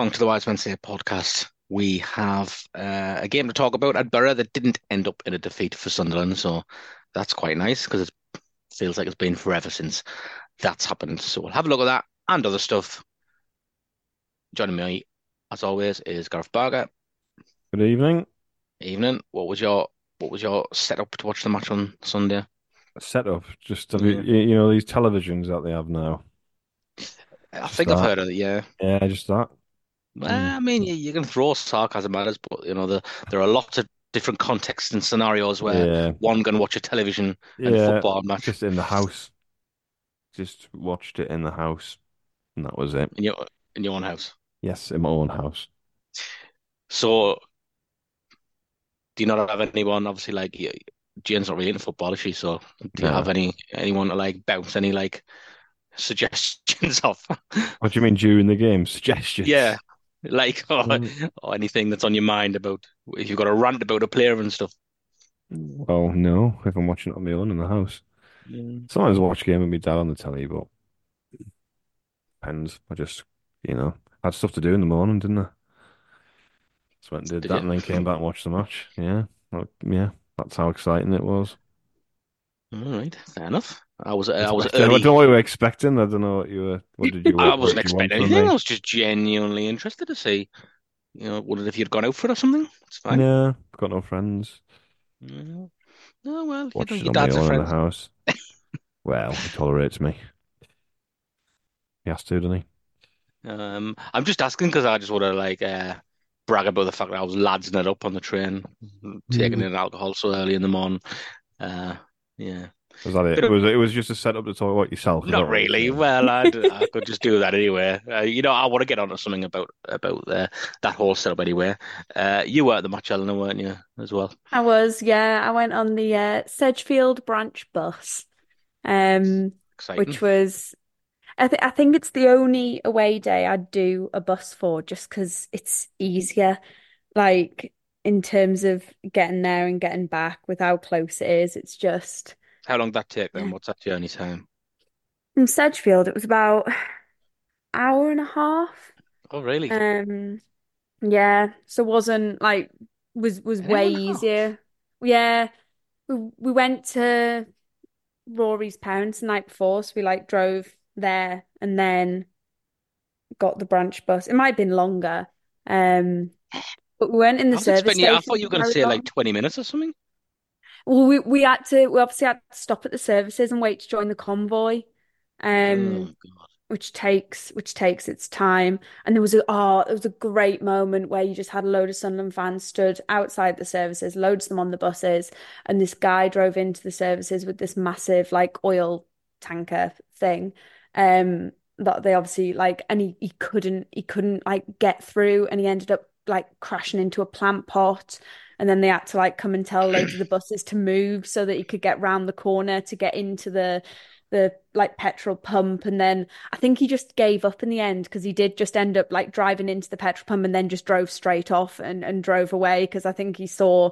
Along to the Wise Men Say podcast. We have uh, a game to talk about at Borough that didn't end up in a defeat for Sunderland, so that's quite nice because it feels like it's been forever since that's happened. So we'll have a look at that and other stuff. Joining me, as always, is Gareth Barker. Good evening. Evening. What was your what was your setup to watch the match on Sunday? Setup, just have you, you know these televisions that they have now. I think I've heard of it. Yeah. Yeah, just that. Mm. Well, I mean, you, you can throw sarcasm at us, but you know, the, there are lots of different contexts and scenarios where Yeah, one can watch a television and yeah, football match just in the house. Just watched it in the house, and that was it. in your in your own house. Yes, in my own house. So, do you not have anyone? Obviously, like y- Jane's not really into football, is she? So, do you No. have any anyone to like bounce any like suggestions off? What do you mean during the game? Suggestions? Yeah, like or, Mm. or anything that's on your mind about if you've got a rant about a player and stuff. Well, no, if I'm watching it on my own in the house. Mm. Sometimes I watch a game with my dad on the telly, but depends. I just, you know, had stuff to do in the morning, didn't I? So went and did Did that you? and then came back and watched the match. Yeah. Yeah, that's how exciting it was. All right, fair enough. I was I was Expecting- I don't know what you were expecting. I don't know what you were. What did you? I wasn't expecting anything. I was just genuinely interested to see, you know, wondered if you'd gone out for it or something. It's fine. No, got no friends. Yeah. Oh well, you know, your dad's a own in the house. Well, he tolerates me. He has to, doesn't he? Um, I'm just asking because I just want to like uh, brag about the fact that I was ladsing it up on the train, taking Mm. in alcohol so early in the morning. Uh, yeah, Was that it? Bit It was. It was just a setup to talk about yourself. not really. saying? Well, I'd, I could just do that anyway. Uh, you know, I want to get onto something about about uh, that whole setup anyway. Uh, you were at the match, Eleanor, weren't you, as well? I was, yeah. I went on the uh, Sedgefield branch bus, um, which was, I th I think it's the only away day I'd do a bus for, just because it's easier, like in terms of getting there and getting back with how close it is. It's just How long did that take then? What's that journey time? from Sedgefield, it was about hour and a half. Oh, really? Um, yeah, so wasn't like was was An way hour and a half? easier. Yeah, we we went to Rory's parents the night before, so we like drove there and then got the branch bus. It might have been longer, um, but we weren't in the service I thought you were going to say like 20 minutes or something. Well, we we had to we obviously had to stop at the services and wait to join the convoy, um, Oh, which takes which takes its time. And there was a oh, there was a great moment where you just had a load of Sunderland fans stood outside the services, loads of them on the buses, and this guy drove into the services with this massive like oil tanker thing, um, that they obviously like, and he he couldn't he couldn't like get through, and he ended up like crashing into a plant pot. And then they had to like come and tell loads of the buses to move so that he could get round the corner to get into the the like petrol pump. And then I think he just gave up in the end because he did just end up like driving into the petrol pump and then just drove straight off and, and drove away because I think he saw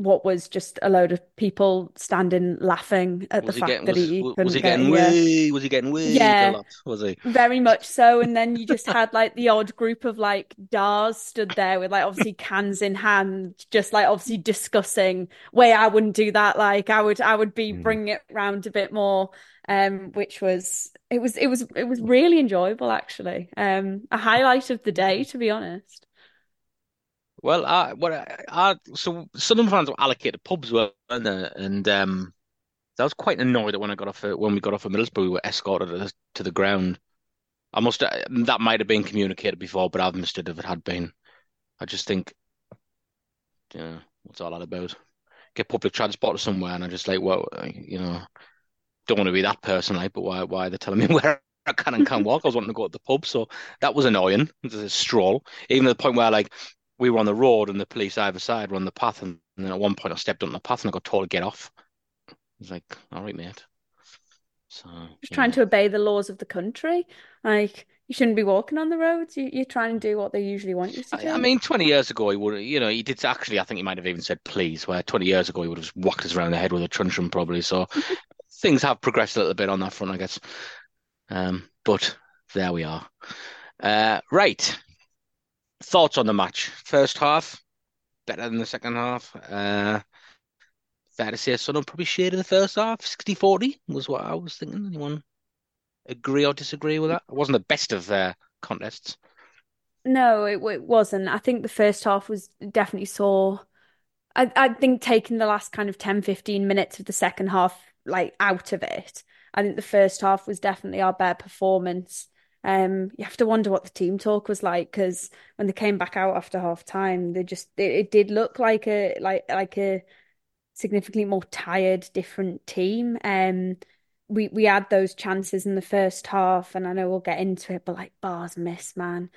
what was just a load of people standing laughing at Was the fact getting that he was couldn't he getting way was he getting way Yeah. a lot? Was he? Very much so. And then you just had like the odd group of like Dars stood there with like obviously cans in hand, just like obviously discussing, way I wouldn't do that. Like I would, I would be Mm. bringing it round a bit more. Um, which was, it was, it was, it was really enjoyable actually. Um, a highlight of the day, to be honest. Well, I what I, I so Sunderland fans were allocated pubs, weren't they? And um, I was quite annoyed that when I got off when we got off at Middlesbrough, we were escorted to the, ground. I must that might have been communicated before, but I've missed it if it had been. I just think, yeah, what's all that about? Get public transport somewhere, and I just like, well, you know, don't want to be that person, like, but why why are they telling me where I can and can't walk? I was wanting to go to the pub, so that was annoying. It was a stroll, even to the point where like we were on the road and the police either side were on the path, and, and then at one point I stepped on the path and I got told to get off. I was like, all right, mate. So Just trying to obey the laws of the country. Like you shouldn't be walking on the roads. You, you're trying to do what they usually want you to I, do. I mean, 20 years ago, he would, you know, he did actually, I think he might have even said please, where 20 years ago, he would have just whacked us around the head with a truncheon, probably. So things have progressed a little bit on that front, I guess. Um, but there we are. Uh, right. Thoughts on the match? First half, better than the second half. Uh, fair to say, Sunderland probably shaded the first half. 60 40 was what I was thinking. Anyone agree or disagree with that? It wasn't the best of uh, contests. No, it, it wasn't. I think the first half was definitely saw. I, I think taking the last kind of 10, 15 minutes of the second half like out of it, I think the first half was definitely our better performance. Um, you have to wonder what the team talk was like because when they came back out after half time, they just it, it did look like a like like a significantly more tired, different team. Um, we we had those chances in the first half, and I know we'll get into it, but like Ba's miss, man.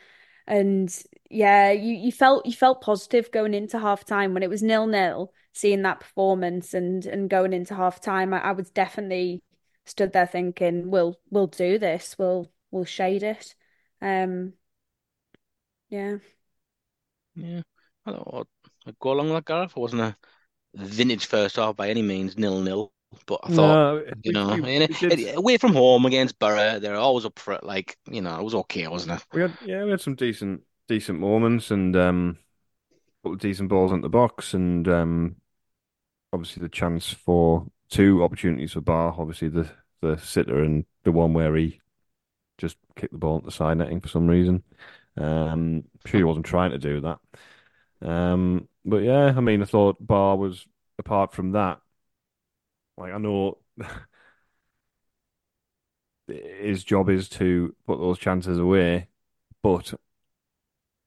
And yeah, you, you felt you felt positive going into half time when it was nil nil, seeing that performance and and going into half time, I, I was definitely stood there thinking, we'll we'll do this, we'll we'll shade it. Um yeah. Yeah, I thought I'd go along with that, Gareth. I wasn't a vintage first half by any means, nil nil. But I thought, No, you know, we, I we did. it- away from home against Borough, they're always up for it. Like, you know, it was okay, wasn't it? We had yeah, we had some decent decent moments and um, a couple of decent balls into the box and um, obviously the chance for two opportunities for Ba. Obviously the the sitter and the one where he just kicked the ball at the side netting for some reason. Um, sure he wasn't trying to do that. Um, but yeah, I mean, I thought Ba was apart from that. Like I know his job is to put those chances away, but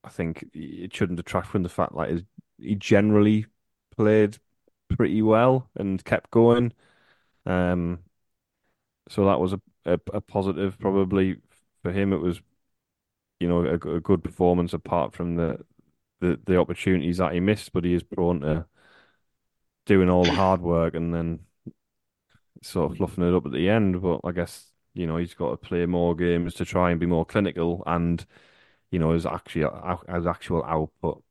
I think it shouldn't detract from the fact like his, he generally played pretty well and kept going. Um, so that was a, a, a positive probably for him. It was, you know, a, a good performance apart from the, the the opportunities that he missed, but he is prone to doing all the hard work and then sort of fluffing it up at the end. But I guess you know he's got to play more games to try and be more clinical and you know his actually his actual output.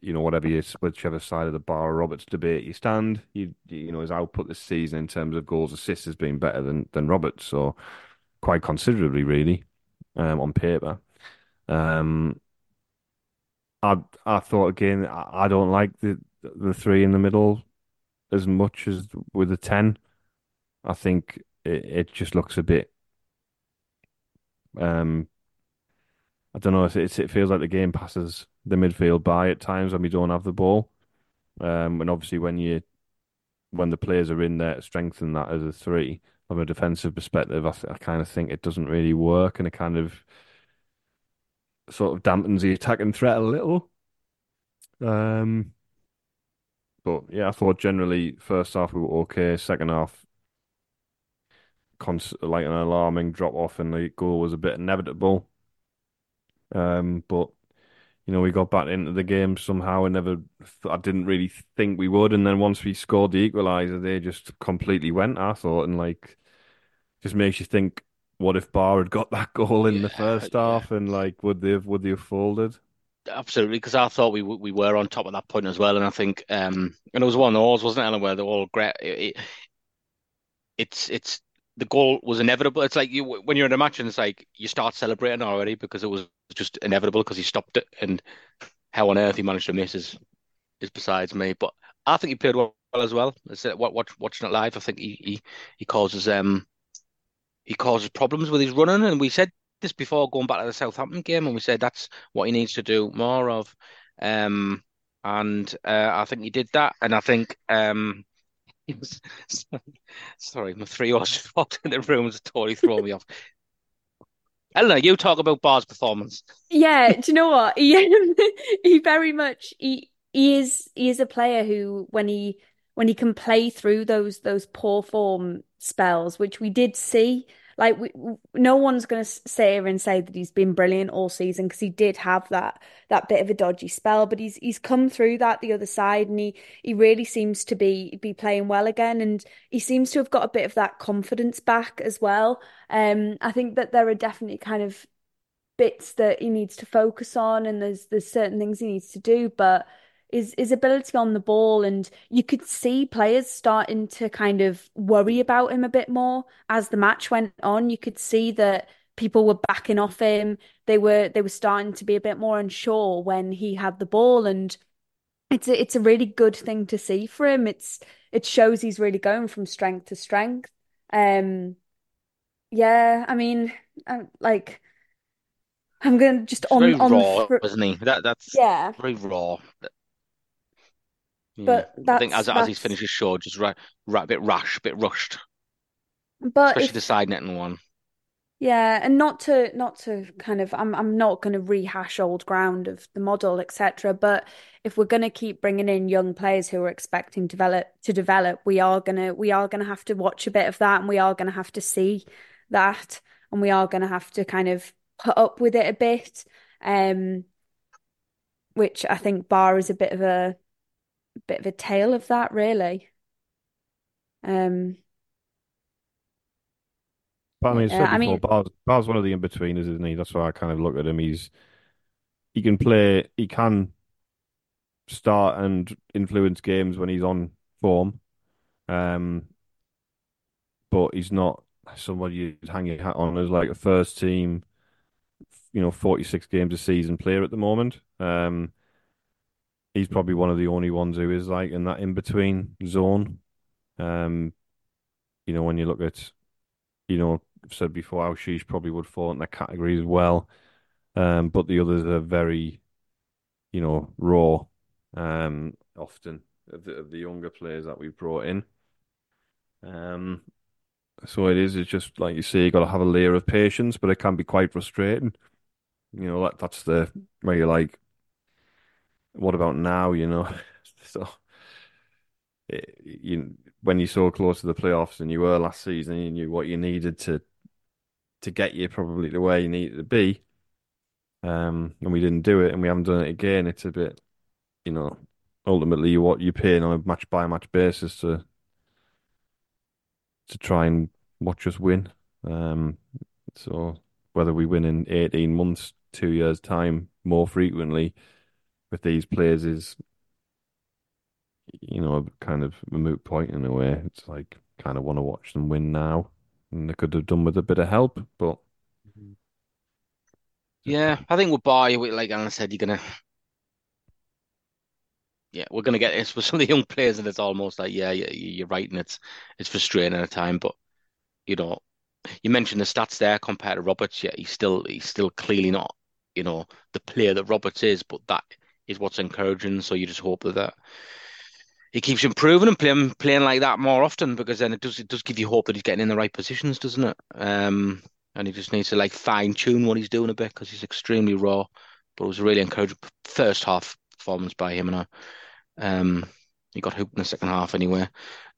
You know, whatever you whichever side of the Ba Roberts debate you stand, you you know his output this season in terms of goals assists has been better than than Roberts, so quite considerably really, um, on paper. Um, I I thought again I, I don't like the the three in the middle as much as with the ten. I think it, it just looks a bit um I don't know it's, it feels like the game passes the midfield by at times when we don't have the ball. Um and obviously when you when the players are in there strengthen that as a three from a defensive perspective, I, th- I kind of think it doesn't really work and it kind of sort of dampens the attacking threat a little. Um but yeah, I thought generally first half we were okay. Second half cons- like an alarming drop off, and the goal was a bit inevitable. Um, but you know, we got back into the game somehow. I never, I didn't really think we would, and then once we scored the equaliser, they just completely went. I thought, and like, just makes you think, what if Ba had got that goal in the Yeah, first yeah. half, and like, would they have, would they have folded? absolutely, because I thought we we were on top at that point as well, and I think um, and it was one of those, wasn't it, where they're all great. It, it, it's it's the goal was inevitable. It's like you when you're in a match and it's like you start celebrating already because it was just inevitable because he stopped it, and how on earth he managed to miss is is besides me. But I think he played well, as well. Is it what watch, watching it live? I think he he, he causes um he causes problems with his running, and we said this before going back to the Southampton game, and we said that's what he needs to do more of. Um, and uh, I think he did that, and I think um, was sorry, my three just walked in the room totally throw me off. Eleanor, you talk about Ba's performance. Yeah, do you know what? He, he very much he he is he is a player who when he when he can play through those those poor form spells, which we did see like we, no one's going to sit here and say that he's been brilliant all season because he did have that that bit of a dodgy spell, but he's he's come through that the other side and he he really seems to be be playing well again and he seems to have got a bit of that confidence back as well. Um, I think that there are definitely kind of bits that he needs to focus on and there's there's certain things he needs to do, but his his ability on the ball, and you could see players starting to kind of worry about him a bit more as the match went on. You could see that people were backing off him. They were they were starting to be a bit more unsure when he had the ball, and it's a, it's a really good thing to see for him. It's it shows he's really going from strength to strength. Um, yeah, I mean, I'm, um, like. I'm gonna just it's on very on raw, isn't he? That that's yeah, very raw. But yeah. I think as as he's finished his show, just right, right, a bit rash, a bit rushed. But especially if, the side netting one. Yeah, and not to not to kind of I'm I'm not going to rehash old ground of the model etc. But if we're going to keep bringing in young players who are expecting to develop to develop, we are gonna we are going to have to watch a bit of that, and we are going to have to see that, and we are going to have to kind of put up with it a bit. Um, which I think Ba is a bit of a bit of a tale of that, really. Um, but I mean, yeah, I mean, Ba's, Ba's one of the in-betweeners, isn't he? That's why I kind of look at him. He's he can play, he can start and influence games when he's on form. Um, but he's not somebody you'd hang your hat on as like a first team, you know, 46 games a season player at the moment. Um, he's probably one of the only ones who is like in that in between zone. Um, you know, when you look at, you know, I've said before, Aouchiche probably would fall in that category as well. Um, but the others are very, you know, raw. Um, often of the, of the younger players that we've brought in. Um, so it is. It's just like you say, you got to have a layer of patience, but it can be quite frustrating. You know, that that's the where you're like, what about now? You know, so it, you when you saw close to the playoffs and you were last season, you knew what you needed to to get you probably the way you needed to be. Um, and we didn't do it, and we haven't done it again. It's a bit, you know, ultimately what you're paying on a match by match basis to to try and watch us win. Um, so whether we win in 18 months, two years time, more frequently, with these players is, you know, a kind of a moot point in a way. It's like kind of want to watch them win now, and they could have done with a bit of help, but. Mm-hmm. Yeah, I think we'll buy. Like Alan said, you're gonna. Yeah, we're gonna get this with some of the young players, and it's almost like, yeah, you're right, and it's it's frustrating at a time. But you know, you mentioned the stats there compared to Roberts. Yeah, he's still he's still clearly not, you know, the player that Roberts is, but that is what's encouraging. So you just hope that, that he keeps improving and playing playing like that more often because then it does it does give you hope that he's getting in the right positions, doesn't it? Um, and he just needs to like fine tune what he's doing a bit because he's extremely raw. But it was a really encouraging first half performance by him, and I, um, he got hooked in the second half anyway.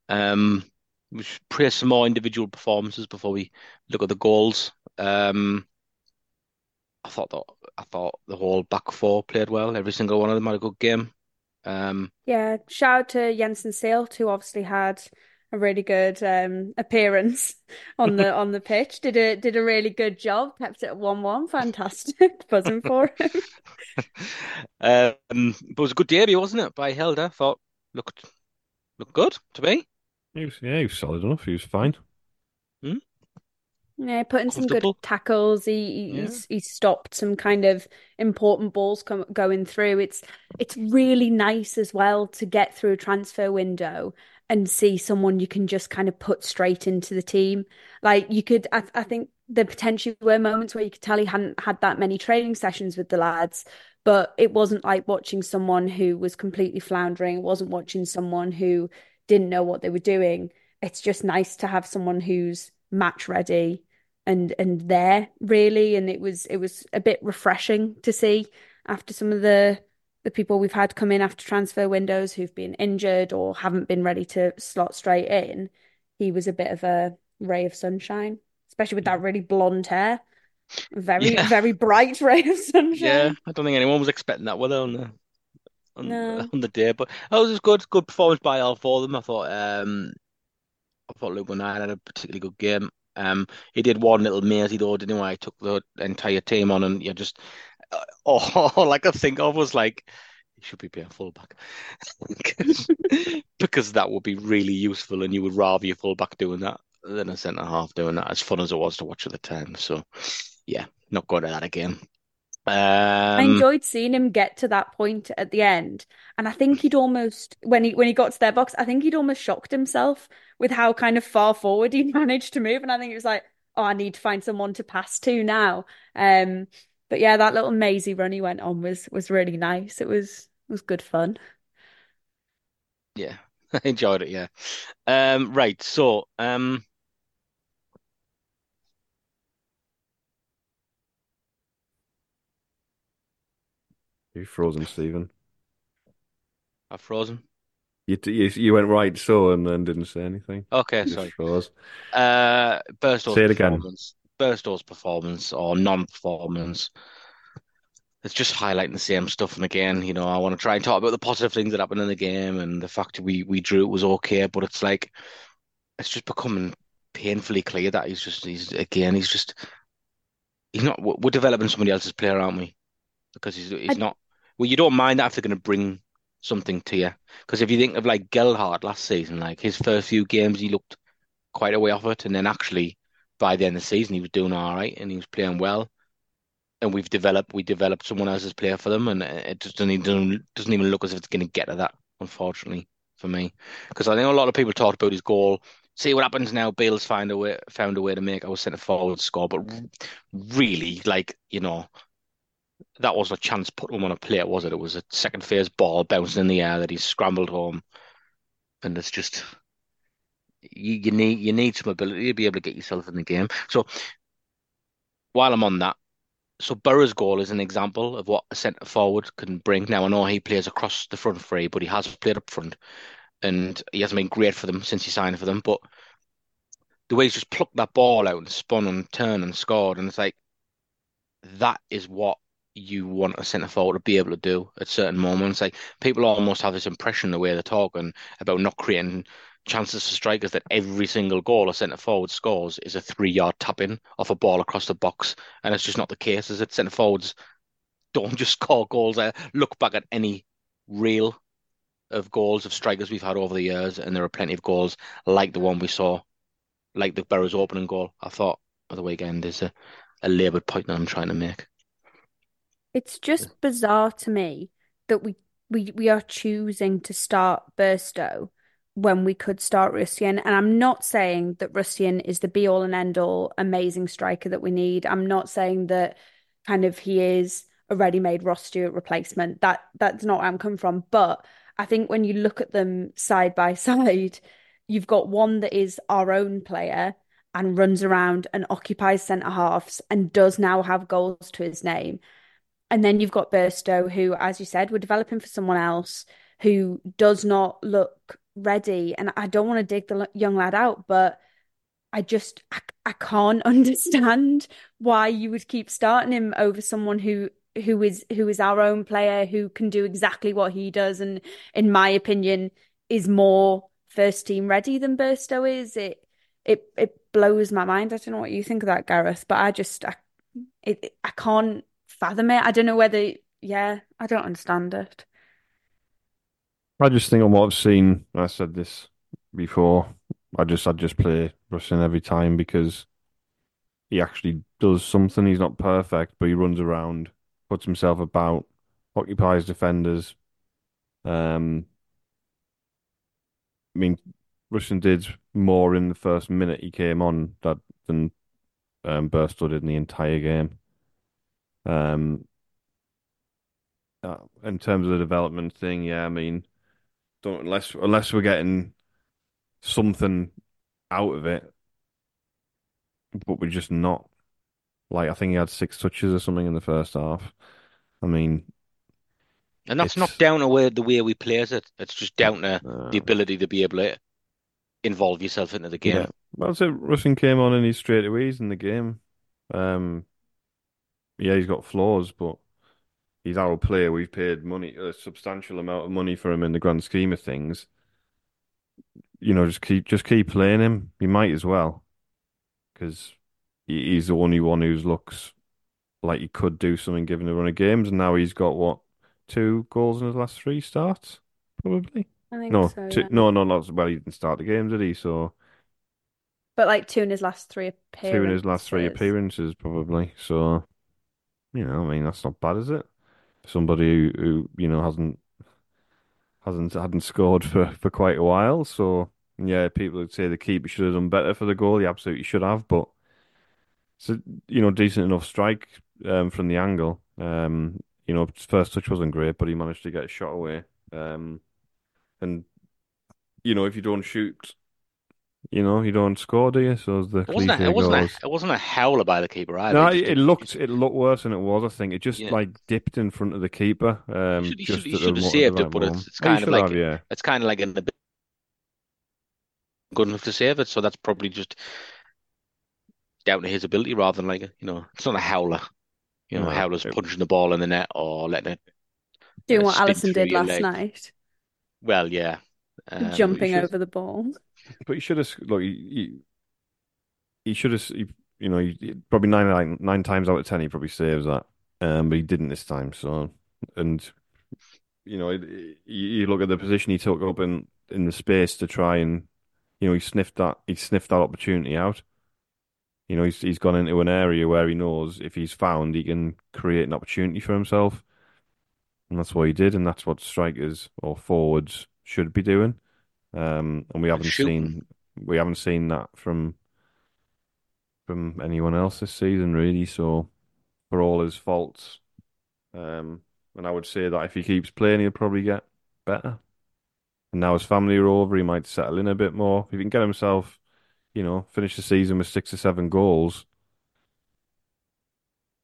Um, we should praise some more individual performances before we look at the goals. Um, I thought that I thought the whole back four played well. Every single one of them had a good game. Um, yeah, shout out to Jenson Seelt, who obviously had a really good um, appearance on the on the pitch. Did a did a really good job. Kept it at one one. Fantastic. Buzzing for him. um, but it was a good debut, wasn't it? By Hjelde. Thought looked looked good to me. He was, yeah, he was solid enough. He was fine. Hmm? Yeah, putting some good tackles. He Yeah. he's he stopped some kind of important balls com going through. It's it's really nice as well to get through a transfer window and see someone you can just kind of put straight into the team. Like you could, I, I think there potentially were moments where you could tell he hadn't had that many training sessions with the lads, but it wasn't like watching someone who was completely floundering. It wasn't watching someone who didn't know what they were doing. It's just nice to have someone who's match ready and and there really and it was it was a bit refreshing to see after some of the the people we've had come in after transfer windows who've been injured or haven't been ready to slot straight in he was a bit of a ray of sunshine especially with that really blonde hair very Yeah. very bright ray of sunshine Yeah, I don't think anyone was expecting that, were they, on the on, No. on the day? But that was just good, good performance by all four of them. I thought, um, I thought Luke O'Nien had a particularly good game. Um, he did one little mazy though, didn't he? Where he took the entire team on, and you just uh, all I could think of was like, he should be playing fullback because because that would be really useful, and you would rather your fullback doing that than a centre half doing that. As fun as it was to watch at the time, so yeah, not going to that again. I Um, enjoyed seeing him get to that point at the end, and I think he'd almost when he when he got to their box, I think he'd almost shocked himself with how kind of far forward he managed to move, and I think it was like, "Oh, I need to find someone to pass to now." Um, but yeah, that little mazy run he went on was was really nice. It was it was good fun. yeah, I enjoyed it. Yeah. Um, right. So, um, You frozen, Stephen. I've frozen. You, you you went right so and then didn't say anything. Okay, sorry. froze. Uh, Burstow's Say it again. performance, Burstow's performance or non-performance. It's just highlighting the same stuff. And again, you know, I want to try and talk about the positive things that happened in the game and the fact we we drew it was okay, but it's like it's just becoming painfully clear that he's just he's again he's just he's not we're developing somebody else's player, aren't we? Because he's he's I not. Well, you don't mind that if they're going to bring something to you. Because if you think of like Gelhardt last season, like his first few games, he looked quite a way off it, and then actually by the end of the season, he was doing all right and he was playing well. And we've developed we developed someone else's player for them, and it just doesn't even, doesn't even look as if it's going to get to that, unfortunately for me. Because I think a lot of people talked about his goal. See what happens now. Beale's find a way found a way to make our centre forward score, but really, like you know, that wasn't a chance put him on a plate, was it? It was a second phase ball bouncing in the air that he scrambled home, and it's just you, you need you need some ability to be able to get yourself in the game. So while I'm on that, so Burrow's goal is an example of what a centre forward can bring. Now I know he plays across the front three, but he has played up front, and he hasn't been great for them since he signed for them. But the way he's just plucked that ball out and spun and turned and scored, and it's like that is what you want a centre forward to be able to do at certain moments. Like people almost have this impression the way they're talking about not creating chances for strikers that every single goal a centre forward scores is a three yard tap in off a ball across the box, and it's just not the case. Is it? Centre forwards don't just score goals. I look back at any reel of goals of strikers we've had over the years, and there are plenty of goals like the one we saw, like the Burrows opening goal. I thought of the weekend is a, a laboured point that I'm trying to make. It's just bizarre to me that we we we are choosing to start Burstow when we could start Rusyn. And I'm not saying that Rusyn is the be all and end all amazing striker that we need. I'm not saying that kind of he is a ready-made Ross Stewart replacement. That that's not where I'm coming from. But I think when you look at them side by side, you've got one that is our own player and runs around and occupies centre halves and does now have goals to his name. And then you've got Burstow, who, as you said, we're developing for someone else who does not look ready. And I don't want to dig the young lad out, but I just I, I can't understand why you would keep starting him over someone who who is who is our own player who can do exactly what he does and in my opinion is more first team ready than Burstow is. It it it blows my mind. I don't know what you think of that, Gareth, but I just I, it, I can't fathom it. I don't know whether yeah, I don't understand it. I just think on what I've seen, I said this before. I just I just play Rusyn every time because he actually does something. He's not perfect, but he runs around, puts himself about, occupies defenders. Um, I mean, Rusyn did more in the first minute he came on that than um, did in the entire game. Um, uh, in terms of the development thing, yeah, I mean, don't unless unless we're getting something out of it, but we're just not. Like I think he had six touches or something in the first half. I mean, And that's not down to where the way we plays it. It's just down to the uh, ability to be able to involve yourself into the game. yeah. Well, so Rusyn came on and he straight away he's in the game. Um, yeah, he's got flaws, but he's our player. We've paid money, a substantial amount of money for him in the grand scheme of things. You know, just keep just keep playing him. You might as well, because he's the only one who looks like he could do something given the run of games. And now he's got what two goals in his last three starts, probably. I think No, so, two, yeah. no, no, not well. He didn't start the game, did he? So But like two in his last three two in his last three appearances. appearances, probably. So you know, I mean, that's not bad, is it? Somebody who, who you know hasn't hasn't hadn't scored for for quite a while. So yeah, people would say the keeper should have done better for the goal. He absolutely should have, but it's a you know decent enough strike um, from the angle. Um, you know, first touch wasn't great, but he managed to get a shot away. Um, and you know, if you don't shoot, you know, you don't score, do you? So as the It wasn't a, it wasn't a, it wasn't a howler by the keeper either. No, it, it looked it looked worse than it was. I think it just Yeah. like dipped in front of the keeper. Um, should- he should- just he at should have mo- at the saved it, but it's- it's kind of like- have, yeah. It's kind of like in the good enough to save it, so that's probably just down to his ability rather than like you know, it's not a howler. You know, No, howler's it- punching the ball in the net or letting it. Doing what spin Allison did last leg. night, Well, yeah, um, jumping should- over the ball. But he should have look. He, he, should have. You know, he, probably nine, nine nine times out of ten, he probably saves that. Um, but he didn't this time. So, and you know, it, it- you you look at the position he took up in in the space to try and, you know, he sniffed that. He sniffed that opportunity out. You know, he's he's gone into an area where he knows if he's found, he can create an opportunity for himself, and that's what he did, and that's what strikers or forwards should be doing. Um, and we haven't shooting. seen we haven't seen that from from anyone else this season, really. So, for all his faults, um, and I would say that if he keeps playing, he'll probably get better. And now his family are over, he might settle in a bit more. If he can get himself, you know, finish the season with six or seven goals,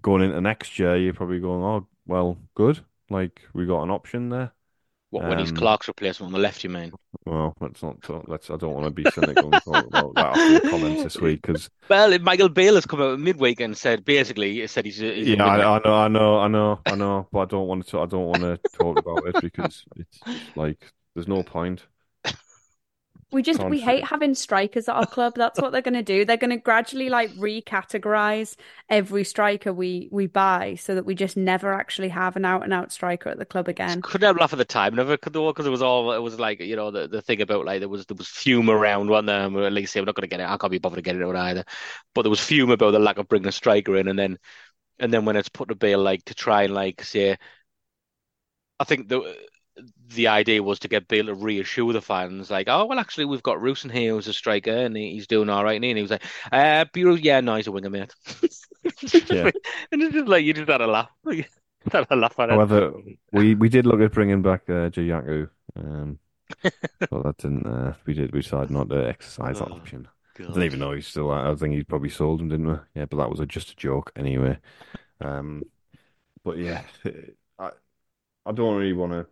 going into next year, you're probably going, oh, well, good. Like we got an option there. What when he's Um, Clarke's replacement on the left, you mean? Well, let's not talk. Let's. I don't want to be cynical and talk about that after the comments this week because Well, Michael Beale has come out midweek and said basically he said he's, he's yeah. I, I know, I know, I know, I know, but I don't want to. I don't want to talk about it because it's like there's no point. We just we hate having strikers at our club. That's what they're going to do. They're going to gradually like recategorize every striker we we buy so that we just never actually have an out and out striker at the club again. Couldn't have laugh at the time, never could though, because it was all it was like you know the, the thing about like there was there was fume around one there. and like say we're not going to get it. I can't be bothered to get it out either. But there was fume about the lack of bringing a striker in, and then and then when it's put to Beale like to try and like say, I think the the idea was to get Beale to reassure the fans like, oh well, actually we've got Roos in here who's a striker and he's doing all right, and he was like, uh, Bureau, yeah, no, he's a winger, mate. Yeah. and it's just like you just had a laugh, just had a laugh at it. However, we we did look at bringing back uh, Dajaku, um, but that didn't. Uh, we did. We decided not to exercise that Oh, option. I God. don't even know he's still. I think he probably sold him, didn't we? Yeah, but that was a, just a joke anyway. Um, but yeah, I I don't really want to.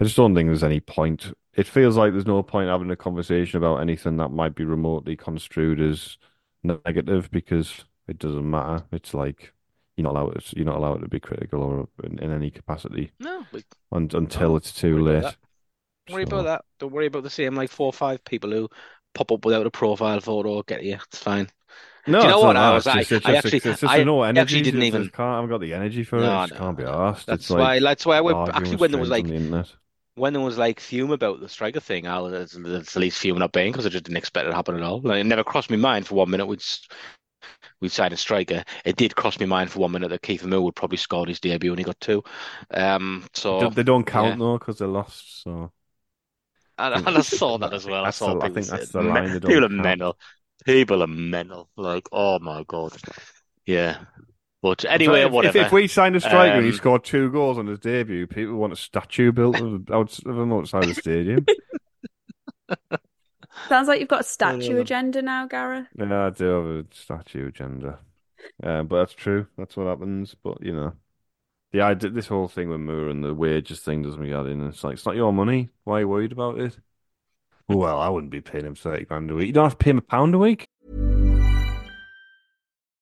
I just don't think there's any point. It feels like there's no point having a conversation about anything that might be remotely construed as negative because it doesn't matter. It's like you're not allowed. You're not allowed to be critical or in, in any capacity No, we un, until No, it's too late. that. Don't worry about that. Don't worry about the same like four or five people who pop up without a profile photo. Get you. It's fine. No, Do you know what? I was like- just, I actually- I no energy. actually didn't even- can't, I haven't got the energy for it. No, I no, can't be asked. That's it's why. like That's why I arguing actually when there was like the. When there was like fume about the striker thing, I was at least fume not being because I just didn't expect it to happen at all. Like, it never crossed my mind for one minute we'd s- we'd sign a striker. It did cross my mind for one minute that Kieffer Moore would probably score his debut and he got two. Um, so They- They don't count yeah. though because they lost. So and, and I saw that as well. I That's saw the- I people think that's the line they don't people are count. mental. People are mental. Like, oh my god. Yeah. But anyway, if, whatever. If, if we signed a striker and he Um, scored two goals on his debut, people want a statue built of him outside the stadium. Sounds like you've got a statue know. agenda now, Gareth. yeah, I do have a statue agenda. Uh, but that's true. That's what happens. But you know, the idea, this whole thing with Moore and the wages thing doesn't me in. It's like it's not your money. Why are you worried about it? Well, I wouldn't be paying him thirty grand a week. You don't have to pay him a pound a week.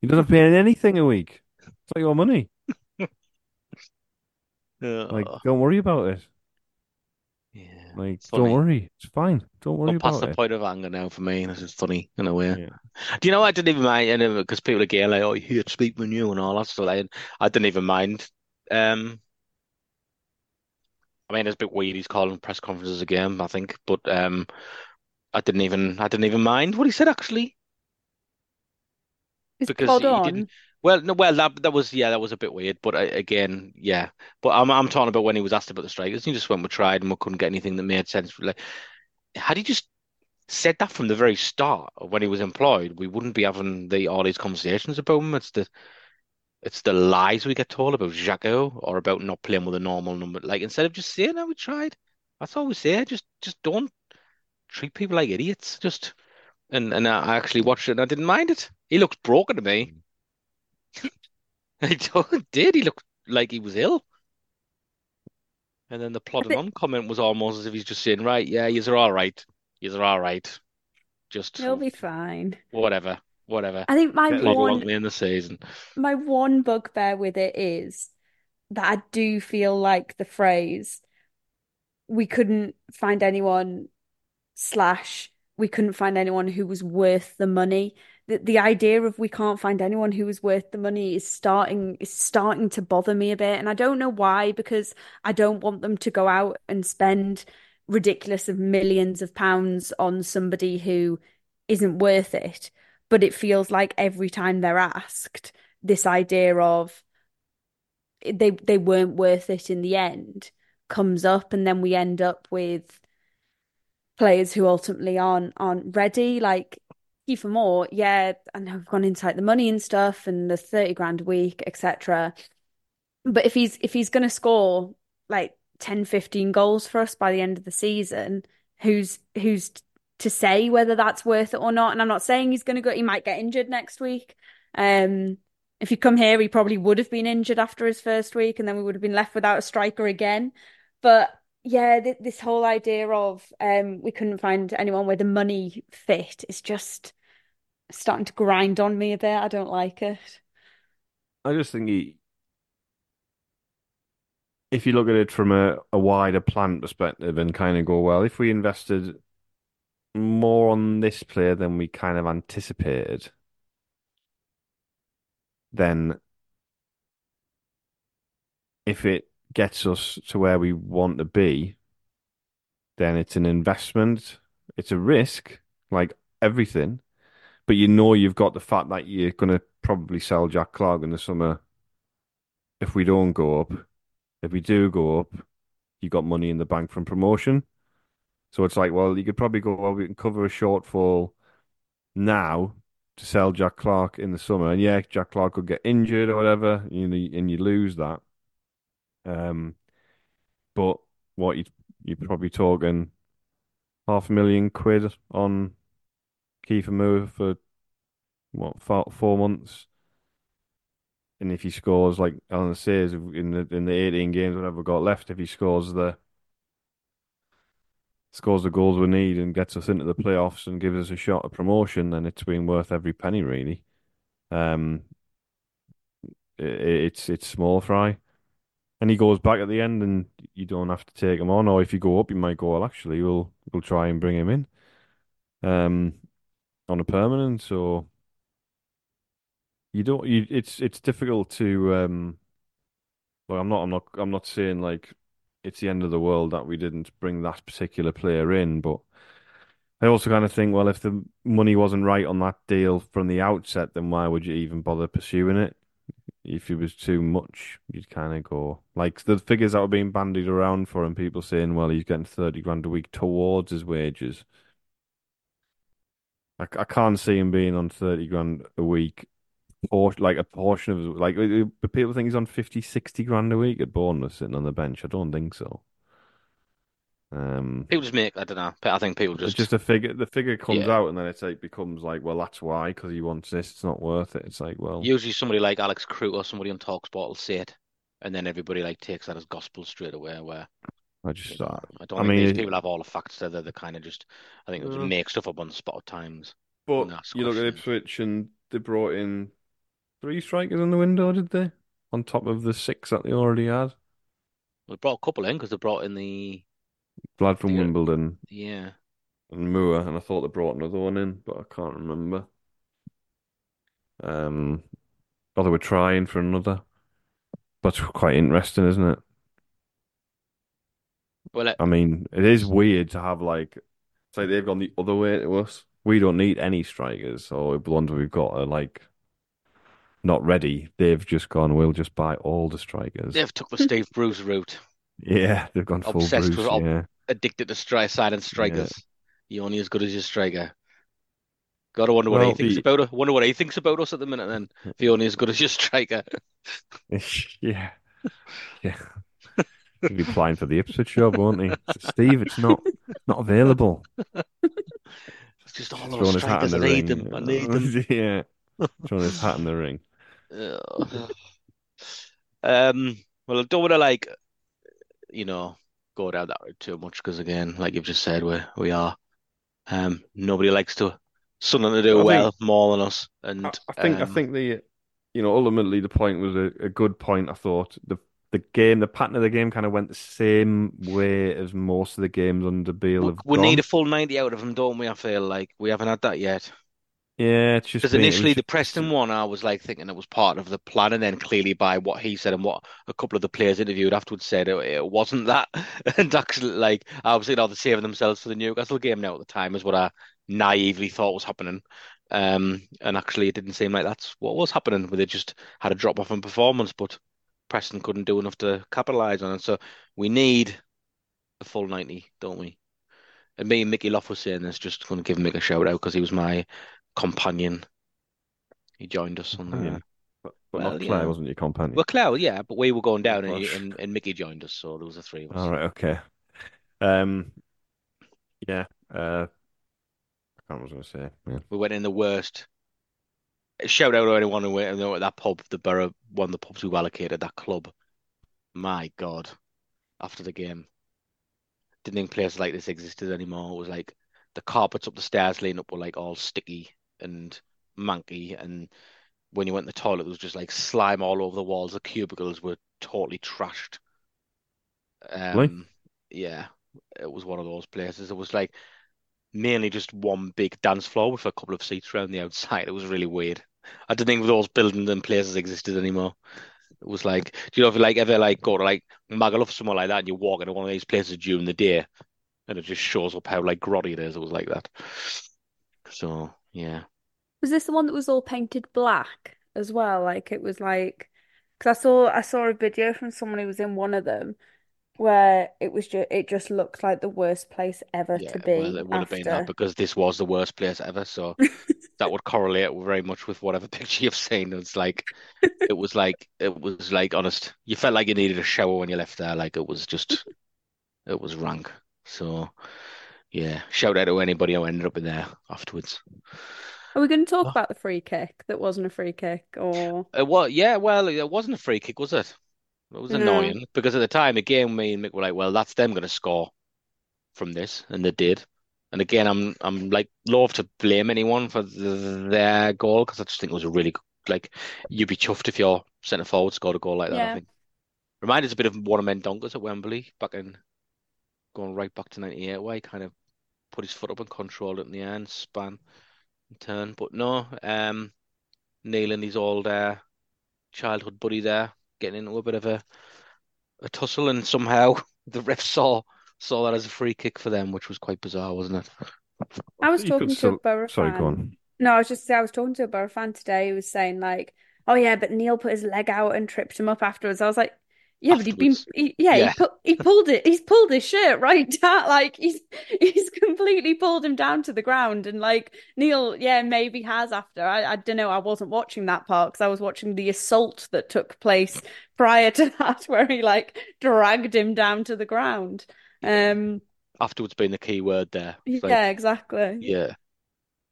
You doesn't pay anything a week. It's not your money. Like, don't worry about it. yeah. Like, It's don't worry. It's fine. Don't worry Got past about the it. point of anger now for me. This is funny in a way. Yeah. Do you know I didn't even mind because people are getting like, "Oh, you hate speak with you" and all that stuff. Like, I didn't even mind. Um, I mean, it's a bit weird. He's calling press conferences again, I think, but um, I didn't even I didn't even mind what he said actually Is because he on? didn't. Well, no, well that that was yeah, that was a bit weird. But I, again, yeah. But I'm I'm talking about when he was asked about the strikers. He just went, "We tried and we couldn't get anything that made sense." Like, had he just said that from the very start when he was employed, we wouldn't be having the all these conversations about him. It's the it's the lies we get told about Jacko or about not playing with a normal number. Like instead of just saying, "No, we tried," that's all we say. Just just don't treat people like idiots. Just and and I actually watched it and I didn't mind it. He looked broken to me. Mm. He did. He looked like he was ill. And then the plodding think- on comment was almost as if he's just saying, "Right, yeah, yous are all right. Yous are all right. Just He'll be fine. whatever, whatever." I think my Get Plod one in the season. my one bugbear with it is that I do feel like the phrase we couldn't find anyone slash we couldn't find anyone who was worth the money. The the idea of we can't find anyone who was worth the money is starting is starting to bother me a bit. And I don't know why, because I don't want them to go out and spend ridiculous of millions of pounds on somebody who isn't worth it. But it feels like every time they're asked, this idea of they they weren't worth it in the end comes up, and then we end up with players who ultimately aren't aren't ready. Like Kieffer Moore, yeah, And I know we've gone into like the money and stuff and the 30 grand a week, etc. But if he's if he's gonna score like 10, 15 goals for us by the end of the season, who's who's to say whether that's worth it or not? And I'm not saying he's gonna go, he might get injured next week. Um if you come here, he probably would have been injured after his first week, and then we would have been left without a striker again. But yeah, th this whole idea of um we couldn't find anyone where the money fit is just starting to grind on me a bit. I don't like it. I just think he, if you look at it from a, a wider plan perspective and kind of go, well, if we invested more on this player than we kind of anticipated, then if it gets us to where we want to be, then it's an investment. It's a risk, like everything. But you know you've got the fact that you're going to probably sell Jack Clarke in the summer if we don't go up. If we do go up, you got money in the bank from promotion. So it's like, well, you could probably go, well, we can cover a shortfall now to sell Jack Clarke in the summer. And yeah, Jack Clarke could get injured or whatever, and you lose that. Um, but what you you're probably talking half a million quid on Kieffer Moore for what four, four months. And if he scores like Alan says in the in the 18 games whatever we've got left, if he scores the scores the goals we need and gets us into the playoffs and gives us a shot at promotion, then it's been worth every penny really. Um, it, it's it's small fry, and he goes back at the end, and you don't have to take him on. Or if you go up, you might go. Well, actually, we'll we'll try and bring him in, um, on a permanent. So you don't. You it's it's difficult to um. Well, I'm not. I'm not. I'm not saying like it's the end of the world that we didn't bring that particular player in, but I also kind of think, well, if the money wasn't right on that deal from the outset, then why would you even bother pursuing it? If it was too much, you'd kind of go like the figures that were being bandied around for him, people saying, well, he's getting 30 grand a week towards his wages. I, I can't see him being on 30 grand a week por- like a portion of like people think he's on 50 60 grand a week at Bournemouth sitting on the bench I don't think so um People just make, I don't know. I think people it's just, just a figure the figure comes Yeah. out and then it's like becomes like well that's why because he wants this it's not worth it it's like well usually somebody like Alex Crook or somebody on Talksport will say it, and then everybody like takes that as gospel straight away. Where I you just know, uh, I don't I think mean these it- people have all the facts. They're, they kind of just, I think, they Uh. make stuff up on the spot at times. but you look at. Ipswich and they brought in three strikers in the window did they on top of the six that they already had They brought a couple in because they brought in the Vlad from Yeah. Wimbledon yeah. and Moore, and I thought they brought another one in, but I can't remember. Um, or they were trying for another, but quite interesting, isn't it? Well, uh, I mean, it is weird to have like, it's like they've gone the other way to us. We don't need any strikers, or the ones we've got are like not ready. They've just gone, we'll just buy all the strikers. they've took the Steve Bruce route, Yeah, they've gone full Obsessed Bruce. with ob- Yeah, addicted to strike signing strikers. You're only as good as your striker. Gotta wonder what Well, he thinks the- about us. Wonder what he thinks about us at the minute. Then, if you're only as good as your striker, yeah, yeah. He'll be applying for the Ipswich job, won't he? Steve, it's not not available. it's just all Throwing those in strikers. I the need ring. them. I need them. yeah, throwing his hat in the ring. Um, well, I don't want to like, you know, go down that route too much because again, like you've just said, we we are. Um, nobody likes to something to do I think- well more than us, and I, I think I um, think the you know ultimately the point was a, a good point. I thought the the game, the pattern of the game, kind of went the same way as most of the games under Beale we, we need a full ninety out of them, don't we? I feel like we haven't had that yet. Yeah, it's just Because it was initially the Preston one, I was like thinking it was part of the plan, and then clearly by what he said and what a couple of the players interviewed afterwards said, it, it wasn't that. And actually, like I was thinking, oh, they're saving themselves for the Newcastle game now at the time, is what I naively thought was happening. Um, and actually, it didn't seem like that's what was happening. Where they just had a drop off in performance, but Preston couldn't do enough to capitalize on it. So we need a full ninety, don't we? And me and Mickey Loft was saying this, just going to give Mick a shout out because he was my companion. He joined us on the. But, but well, not Claire, know. wasn't your companion? Well, Claire, yeah, but we were going down and, and and Mickey joined us, so there was the three of us. All right, okay. Um, yeah. Uh, I can't remember what I was going to say. Yeah. We went in the worst. Shout out to anyone who went at that pub, the Borough, one of the pubs we allocated, that club. My God, after the game, didn't think places like this existed anymore. It was like the carpets up the stairs leading up were like all sticky and manky, and when you went to the toilet, there was just like slime all over the walls. The cubicles were totally trashed. Really? Um, yeah, it was one of those places. It was like mainly just one big dance floor with a couple of seats around the outside. It was really weird. I didn't think those buildings and places existed anymore. It was like, do you know if you like ever like go to like Magaluf or somewhere like that, and you walk into one of these places during the day, and it just shows up how like grotty it is. It was like that. So yeah, Was this the one that was all painted black as well? Like it was like because I saw I saw a video from someone who was in one of them where it was just it just looked like the worst place ever yeah. to Well, be it would have been that after. because this was the worst place ever. So that would correlate very much with whatever picture you've seen. It's like it was like it was like honest. You felt like you needed a shower when you left there. Like it was just it was rank. So yeah, shout out to anybody who ended up in there afterwards. Are we going to talk Oh. about the free kick that wasn't a free kick or uh, It was yeah, well, it wasn't a free kick, was it? It was No. annoying because at the time, again, me and Mick were like, well, that's them going to score from this, and they did. And again, I'm I'm like loath to blame anyone for the, their goal because I just think it was a really good- like you'd be chuffed if your centre forward scored a goal like that. I think reminded us a bit of one of Mendonca's at Wembley back in going right back to '98, where he kind of put his foot up and controlled it in the air and span and turn. But no, um, Neil and his old uh, childhood buddy there getting into a bit of a a tussle, and somehow the ref saw saw that as a free kick for them, which was quite bizarre, wasn't it? I was You talking to still- a Borough Sorry, fan. go on. No, I was just I was talking to a Borough fan today who was saying like, "Oh yeah, but Neil put his leg out and tripped him up afterwards." I was like, "Yeah, but he'd been he, yeah, Yeah. he put he pulled it. He's pulled his shirt right down like he's he's completely pulled him down to the ground and like Neil, yeah, maybe has after. I I don't know. I wasn't watching that part because I was watching the assault that took place prior to that where he like dragged him down to the ground. Um Afterwards being the key word there. Like, yeah, exactly. yeah.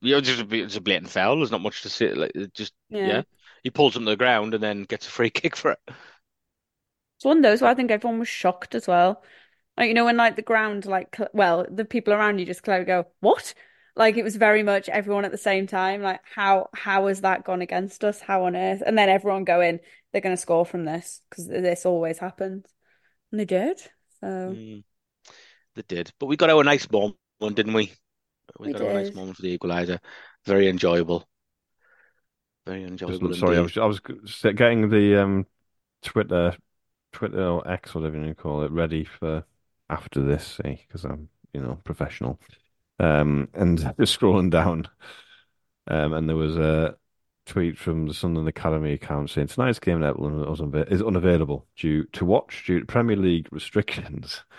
Yeah, it's just a, it's a blatant foul. There's not much to say. Like, just Yeah. yeah. He pulls him to the ground and then gets a free kick for it. It's one of those where I think everyone was shocked as well. Like, you know, when like the ground, like, cl- well, the people around you just clearly go, "What?" Like it was very much everyone at the same time. Like, how how has that gone against us? How on earth? And then everyone going, they're going to score from this because this always happens, and they did. So Mm, they did, but we got our nice moment, didn't we? We We got our nice moment for the equaliser. Very enjoyable. Very Just, enjoyable sorry, I was I was getting the um Twitter Twitter or X, whatever you want to call it, ready for after this, see, because I'm you know professional. Um, and just scrolling down, um, and there was a tweet from the Sunderland Academy account saying tonight's game at is unavailable due to watch due to Premier League restrictions.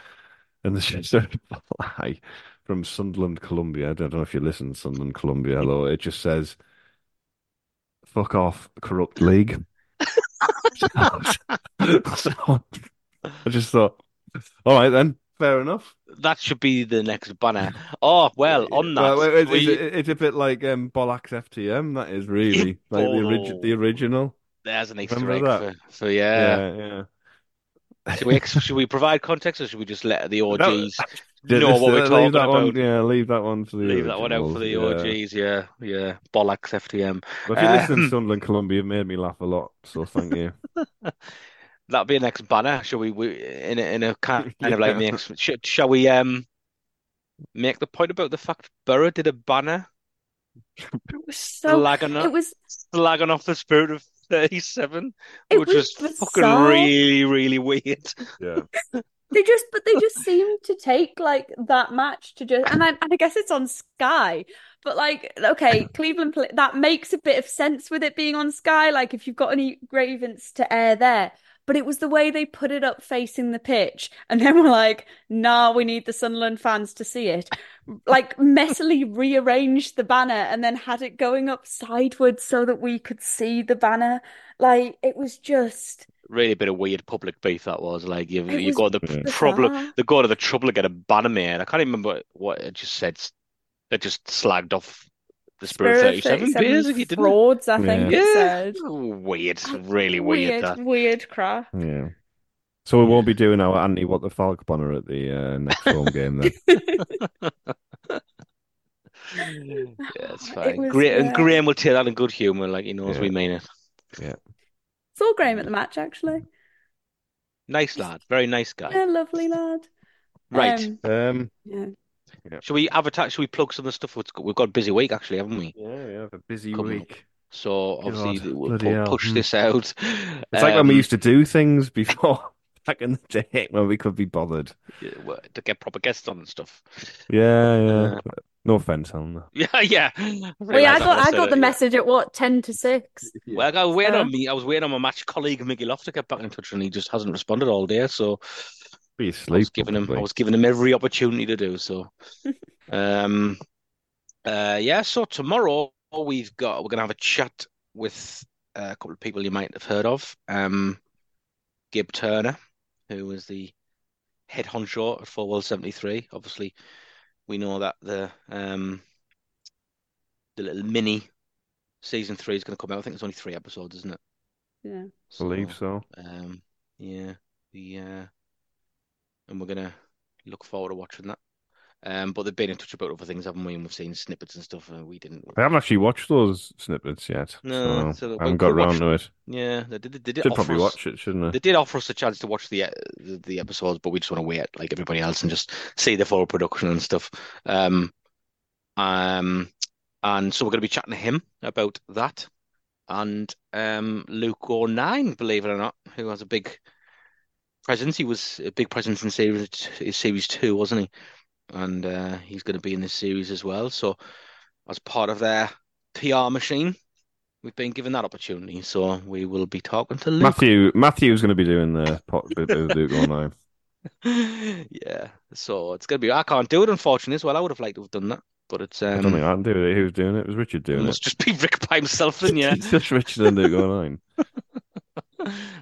And there's just a reply from Sunderland Columbia. I don't know if you listen to Sunderland Columbia. Hello, it just says, "Fuck off, corrupt league." So I just thought, all right then, fair enough. That should be the next banner. Oh, well, on that, Well, it's, we- it's, it's a bit like um, Bollocks FTM. That is really like the origin, the Oh. original. there's an Easter Remember egg for, for yeah. Yeah, yeah. Should we, should we provide context or should we just let the No, OGs Just- know what we're leave talking that about? one. Yeah, leave that one for the Leave that one out for the originals, yeah. OGs, yeah, yeah. Bollocks FTM. But if you listen to Um, Sunderland Columbia, you've made me laugh a lot. So thank you. That'll be a next banner. Shall we, we in a, in a kind of like Yeah. next? Sh shall we um make the point about the fact Borough did a banner it was so slagging it off, was slagging off the spirit of 37, it which was was fucking really, really weird. Yeah. They just, but they just seem to take like that match to just, and I, and I guess it's on Sky, but like, okay, Cleveland, that makes a bit of sense with it being on Sky. Like, if you've got any grievance to air there, but it was the way they put it up facing the pitch, and then we're like, nah, we need the Sunderland fans to see it. Like, messily rearranged the banner and then had it going up sideways so that we could see the banner. Like, it was just. Really a bit of weird public beef that was. Like you, It you was go the bizarre. problem, the go to the trouble to get a banner made. I can't even remember what it just said. It just slagged off the Spirit Spirit 37 basically, didn't frauds, I think Yeah. it Yeah, said. weird, really weird. Weird, That weird crap. Yeah. So we won't be doing our Andy What the Falk banner at the uh, next home game then. yeah, it's It fine. was, Gra- yeah. and Graham will take that in good humour, like he knows Yeah. we mean it. Saw Graham at the match actually. Nice lad, very nice guy. Yeah, lovely lad. Right. Um, Um, yeah. Shall we advertise? Shall we plug some of the stuff? We've got, a busy week actually, haven't we? yeah, yeah, a busy Coming week. So obviously God, we'll pu- push Hmm. this out. It's like when we Um, used to do things before, back in the day, when we could be bothered. to get proper guests on and stuff. Yeah, yeah. Uh, No offense, Helena. Yeah, yeah. Well, yeah, I got I got the message at what ten to six. Well, I was waiting on me. I was waiting on my match colleague Mickey Loft to get back in touch, and he just hasn't responded all day. So Be I was giving him, I was giving him every opportunity to do so. um, uh, yeah. So tomorrow we've got we're gonna have a chat with uh, a couple of people you might have heard of. Um, Gabe Turner, who was the head honcho at Fulwell 73. Obviously, we know that the um the little mini season three is going to come out. I think it's only three episodes, isn't it? Yeah. believe so. Um, yeah, the uh, and we're gonna look forward to watching that. Um, but they've been in touch about other things, haven't we? And we've seen snippets and stuff, and we didn't. I haven't actually watched those snippets yet, No, so so I haven't got around to it. Yeah, they did. They did Should offer probably us, watch it, shouldn't I? They did offer us a chance to watch the the, the episodes, but we just want to wait like everybody else and just see the full production and stuff. Um, um, and so we're going to be chatting to him about that, and um, Luke O'Nien, believe it or not, who has a big presence. He was a big presence in series series two, wasn't he? And uh, he's going to be in this series as well. So, as part of their PR machine, we've been given that opportunity. So we will be talking to Luke. Matthew Matthew's going to be doing the pot bit Luke online. Yeah, so it's gonna be. I can't do it, unfortunately, as well. I would have liked to have done that, but it's I um, don't think I can do it. Who was doing it? It was Richard doing it. must just be Rick by himself, then yeah. It's just Richard and Luke online.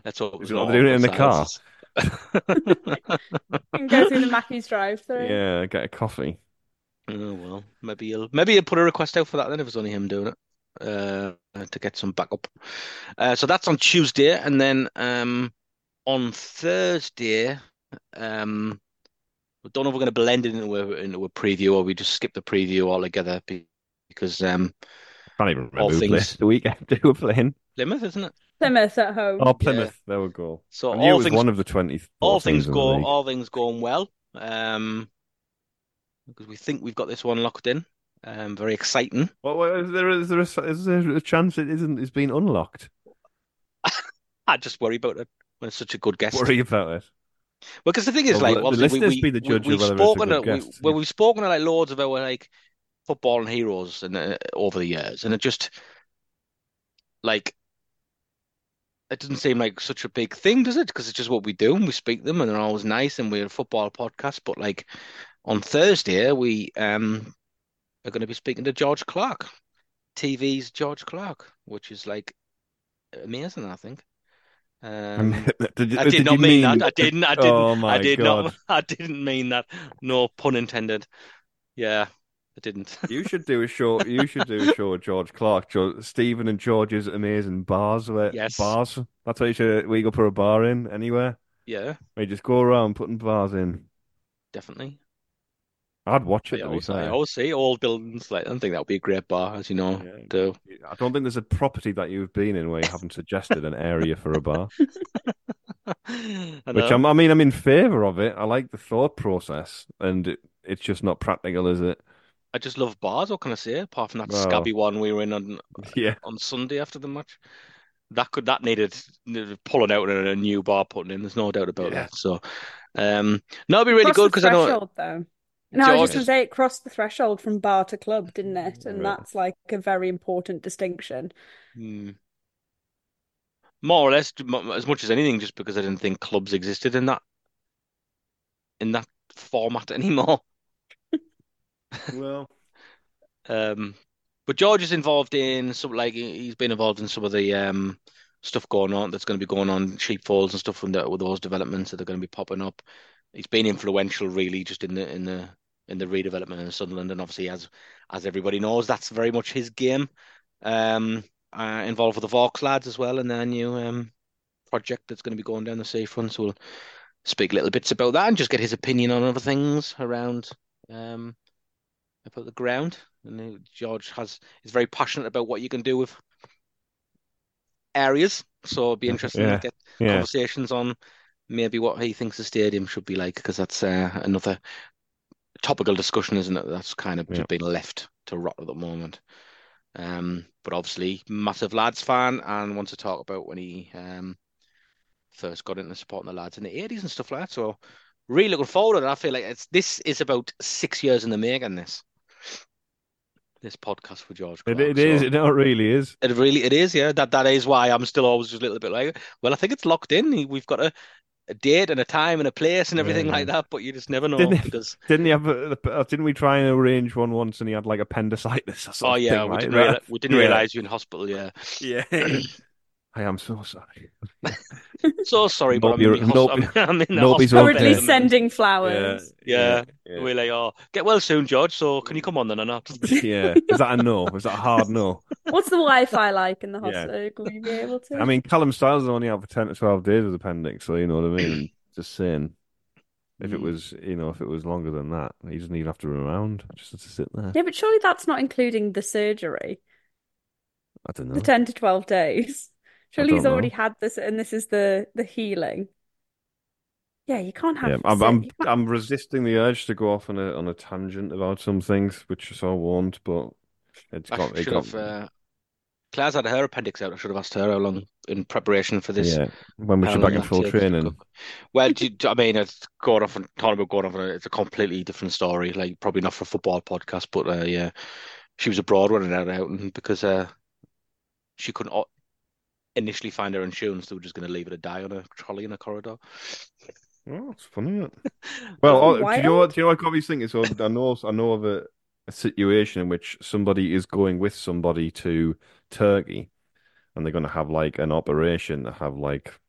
Let's hope it's Is it not not doing it in the awkward And go through the Mackey's drive-through. Yeah, get a coffee. Oh well, maybe he'll maybe he'll put a request out for that then if it's only him doing it. Uh, to get some backup. Uh, so that's on Tuesday, and then um on Thursday, um, I don't know if we're going to blend it into a into a preview or we just skip the preview altogether be- because um Can't even remember All who played things- the weekend they were playing. Plymouth, isn't it? Plymouth at home. Oh, Plymouth. There we go. So I knew it all was things one of the 24 all things teams in the go all things going well. Um, because we think we've got this one locked in. Um, very exciting. Well, well, is there is there a, is there a chance it isn't? It's been unlocked. I just worry about it when it's such a good guest. Worry about it. Because the thing is, Well, like, the obviously, we, listeners we, be the judge we, of we've whether it's a spoken good to, we, guest, well, we've spoken to like loads of our like football and heroes and uh, over the years, and it just like it doesn't seem like such a big thing, does it? Because it's just what we do, and we speak them, and they're always nice, and we're a football podcast. But like on Thursday, we um are going to be speaking to George Clarke, TV's George Clarke, which is like amazing, I think. Um, did, I did did not you mean that. I didn't. I didn't. Oh I did God. not. I didn't mean that. No pun intended. Yeah, I didn't. You should do a show. You should do a show with George Clarke, George, Stephen and George's amazing bars. Where, Yes. bars. That's what you should. We go put a bar in anywhere. Yeah, We just go around putting bars in. definitely. I'd watch it. I always, I always say old buildings. Like I don't think that would be a great bar, as you know. Yeah. Do I don't think there's a property that you've been in where you haven't suggested an area for a bar. Which. I'm, I mean, I'm in favour of it. I like the thought process, and it, it's just not practical, is it? I just love bars. What can I say? Apart from that Well- scabby one we were in on Yeah. on Sunday after the match. That could that needed, needed pulling out and a new bar putting in. There's no doubt about Yeah. that. So, um, no, it'd be really Crossed good because I know though. No, I was just going to say it crossed the threshold from bar to club, didn't it? And Right. that's like a very important distinction. Hmm. More or less, as much as anything, just because I didn't think clubs existed in that in that format anymore. Well, Um, but George is involved in some like he- he's been involved in some of the um stuff going on that's going to be going on Sheepfolds and stuff from the, with those developments that are going to be popping up. He's been influential, really, just in the in the in the redevelopment in Sunderland, and obviously, as as everybody knows, that's very much his game. Um, uh, involved with the Vaux lads as well and their new um project that's going to be going down the seafront. So we'll speak little bits about that and just get his opinion on other things around um about the ground. And George has is very passionate about what you can do with areas. So it'd be interesting Yeah. to get yeah. conversations on maybe what he thinks the stadium should be like, because that's uh, another topical discussion, isn't it? That's kind of Yeah. been left to rot at the moment. Um, but obviously, massive lads fan and wants to talk about when he um, first got into supporting the lads in the 80s and stuff like that. So, really looking forward to it. I feel like it's this is about six years in the making. This this podcast for George. It, Clarke, it is. so- It, no, it really is. It really it is, yeah. That that is why I'm still always just a little bit like, well, I think it's locked in. We've got a, a date and a time and a place and everything Yeah, like that, but you just never know Didn't it- because Didn't he have? A, a- uh, didn't we try and arrange one once, and he had like appendicitis or something? oh yeah, we didn't realize, we didn't Yeah. realize you in hospital. Yeah, Yeah. I am so sorry. so sorry, but I'm in, the you're- I'm, I'm in the nobody's hospital. Currently at sending flowers. Yeah, yeah. we're like, oh, get well soon, George. So can you come on then or not? yeah. Is that a no? Is that a hard no? What's the Wi-Fi like in the Yeah. hospital? Will you be able to? I mean, Callum Styles only out for ten to twelve days with appendix, so you know what I mean. Just saying, if it Mm. was, you know, if it was longer than that, he doesn't even have to run around. Just to sit there. yeah, but surely that's not including the surgery, I don't know. the 10 to 12 days. Surely don't he's already had this, and this is the the healing. Yeah, you can't have. Yeah, I'm, I'm, can't- I'm resisting the urge to go off on a on a tangent about some things, which I won't. But it's got, it should got have. Uh, Claire's had her appendix out. I should have asked her how long in preparation for this. yeah. When we how should back in full training. cook. Well, do, do- I mean, it's going off and talking about going off. on a- It's a completely different story. Like probably not for a football podcast, but uh, yeah, she was abroad running out out, and because uh, she couldn't o- initially find her insurance, they were just going to leave her to die on a trolley in a corridor. Oh, it's funny. Isn't it? Well, do you know what? Do you know what I got me thinking? So I know, I know of a, a situation in which somebody is going with somebody to Turkey, and they're going to have like an operation to have like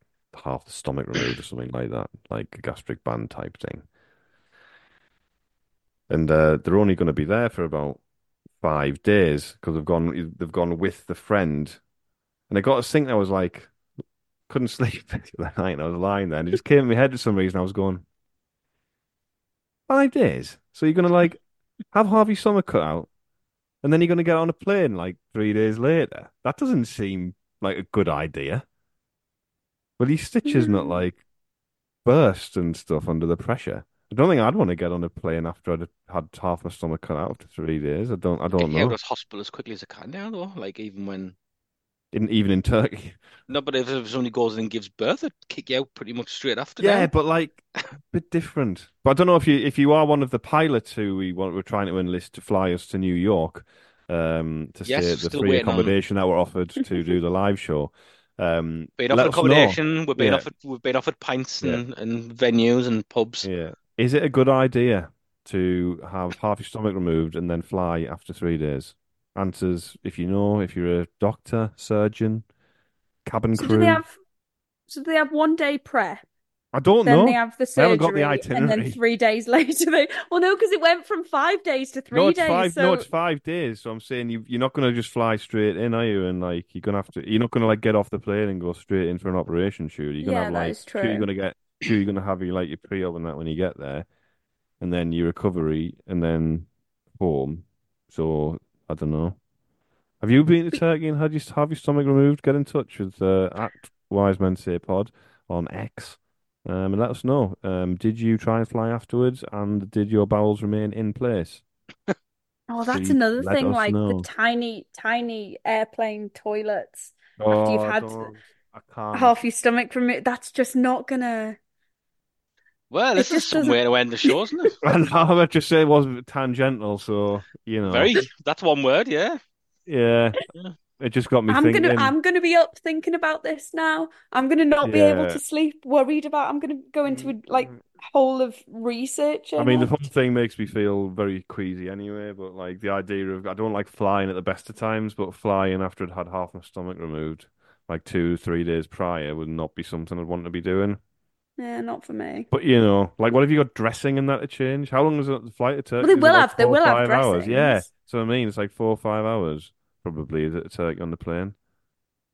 half the stomach removed or something like that, like a gastric band type thing. And uh, they're only going to be there for about five days because they've gone, they've gone with the friend, and I got to think I was like, couldn't sleep that night. And I was lying there, and it just came in my head for some reason. I was going, five days. So you're gonna like have half your stomach cut out, and then you're gonna get on a plane like three days later. That doesn't seem like a good idea. Well, these stitches not Hmm. like burst and stuff under the pressure. I don't think I'd want to get on a plane after I'd had half my stomach cut out for three days. I don't. I don't you out know. of hospital as quickly as I can now, though. Like even when In, even in Turkey. no, but if, if somebody goes in and gives birth, they'd kick you out pretty much straight after. Yeah, but like a bit different. But I don't know if you if you are one of the pilots who we want we're trying to enlist to fly us to New York, um, to Yes, stay at the free waiting on- accommodation that we're offered to do the live show. Um, Being offered us know. accommodation, we're being Yeah. offered we've been offered pints Yeah. and, and venues and pubs. Yeah, is it a good idea to have half your stomach removed and then fly after three days? Answers if you know, if you're a doctor, surgeon, cabin So crew. do they have? So do they have one day prep? I don't Then know. they have the haven't got the surgery, and then itinerary. three days later they. Well, no, because it went from five days to three no, it's days. five. so No, it's five days. So I'm saying you, you're not going to just fly straight in, are you? And like you're gonna have to. You're not going to like get off the plane and go straight in for an operation. Sure, you're gonna Yeah, have like. is Sure, you're gonna get. Sure, you're gonna have your like your pre-op and that when you get there, and then your recovery, and then home. So I don't know. Have you been to Turkey and had you have your stomach removed? Get in touch with uh, at Wise Men Say Pod on X. Um, and let us know. Um, did you try and fly afterwards, and did your bowels remain in place? Oh, that's Please another thing, like know. the tiny, tiny airplane toilets after you've Oh, had I can't. half your stomach removed. That's just not gonna. Well, this is just some way to end the show, isn't it? And I would just say it was tangential, so you know, Very. That's one word, yeah. yeah. Yeah. It just got me I'm thinking. gonna, I'm gonna be up thinking about this now. I'm gonna not be able to sleep, worried about. I'm gonna go into a like hole of research. I mean, the whole thing makes me feel very queasy anyway. But like the idea of I don't like flying at the best of times, but flying after I'd had half my stomach removed, like two, three days prior, would not be something I'd want to be doing. Yeah, not for me. But you know, like, what have you got dressing and that to change? How long is it the flight to Turkey? they it will like have- they will have five hours? Yeah. So I mean, it's like four or five hours probably is it to Turkey on the plane.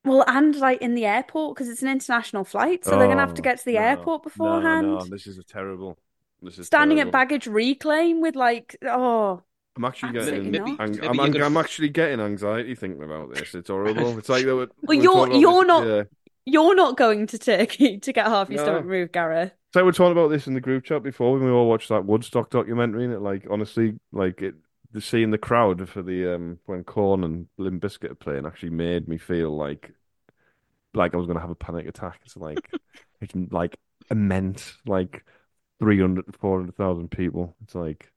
Well, and like in the airport because it's an international flight, so they're gonna have to Oh, get to the no. airport beforehand. No, no, this is a terrible. This is Standing terrible. at baggage reclaim with like, oh, I'm actually Absolutely getting. not. ang- Maybe I'm, I'm, could- I'm actually getting anxiety thinking about this. It's horrible. It's like they were. Well, we were you're- you're not- Yeah. You're not going to Turkey to get half your No. stomach removed, Gareth. So we're talking about this in the group chat before when we all watched that Woodstock documentary, and it like honestly, like it the seeing the crowd for the um when Korn and Limp Bizkit are playing actually made me feel like like I was gonna have a panic attack. It's like it's like immense, like 300, 400,000 people. It's like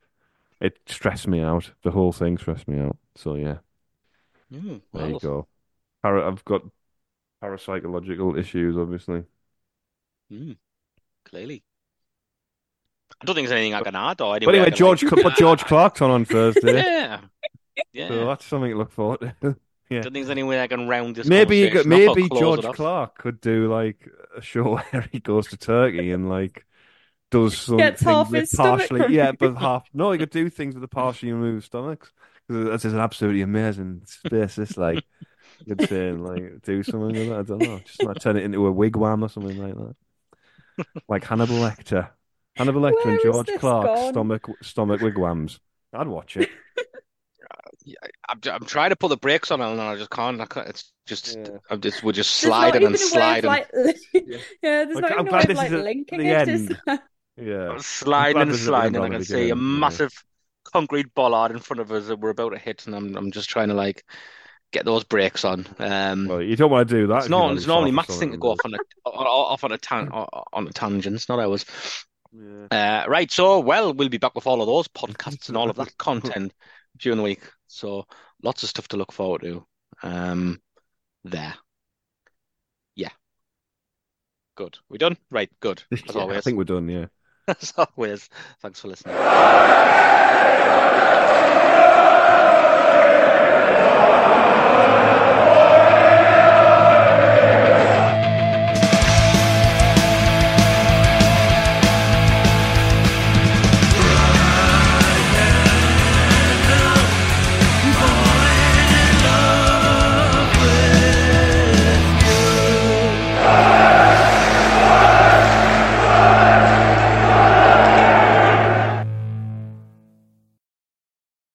it stressed me out. The whole thing stressed me out. So yeah, Mm, there you go. Para- I've got parapsychological issues, obviously. mm, clearly. I don't think there's anything I can add or But anyway. I anyway, George, like... but George Clarke's on on Thursday, Yeah, yeah. so that's something to look forward to. yeah. don't think there's any way I can round this Maybe you could, conversation off or maybe George. Clarke could do like a show where he goes to Turkey and like does some Gets things with his stomach partially yeah, but half no, he could do things with the partially removed stomachs. 'Cause That's just an absolutely amazing space. This like you could say like do something with that. I don't know, just like turn it into a wigwam or something like that, like Hannibal Lecter, Hannibal Lecter Where and George this Clarke gone? stomach stomach wigwams. I'd watch it. I'm, I'm trying to pull the brakes on it and I just can't. I can't it's just, Yeah. I'm just, we're just There's sliding and a way sliding, like, yeah, there's Like, not I'm glad this like is linking the it. Is end. there? Yeah, sliding and this is at the sliding. I can than see a beginning, yeah. massive concrete bollard in front of us that we're about to hit, and I'm, I'm just trying to like get those brakes on. Um, Well, you don't want to do that. it's not, it's normally yourself or Matt's thing to go off on a off on a tan on a tangent. It's not ours. Yeah. Uh, right, so well, we'll be back with all of those podcasts and all of that content during the week. So lots of stuff to look forward to. Um, there. Yeah. Good. We done? Right, good. As Yeah, I think we're done. Yeah. As always. Thanks for listening. Amen.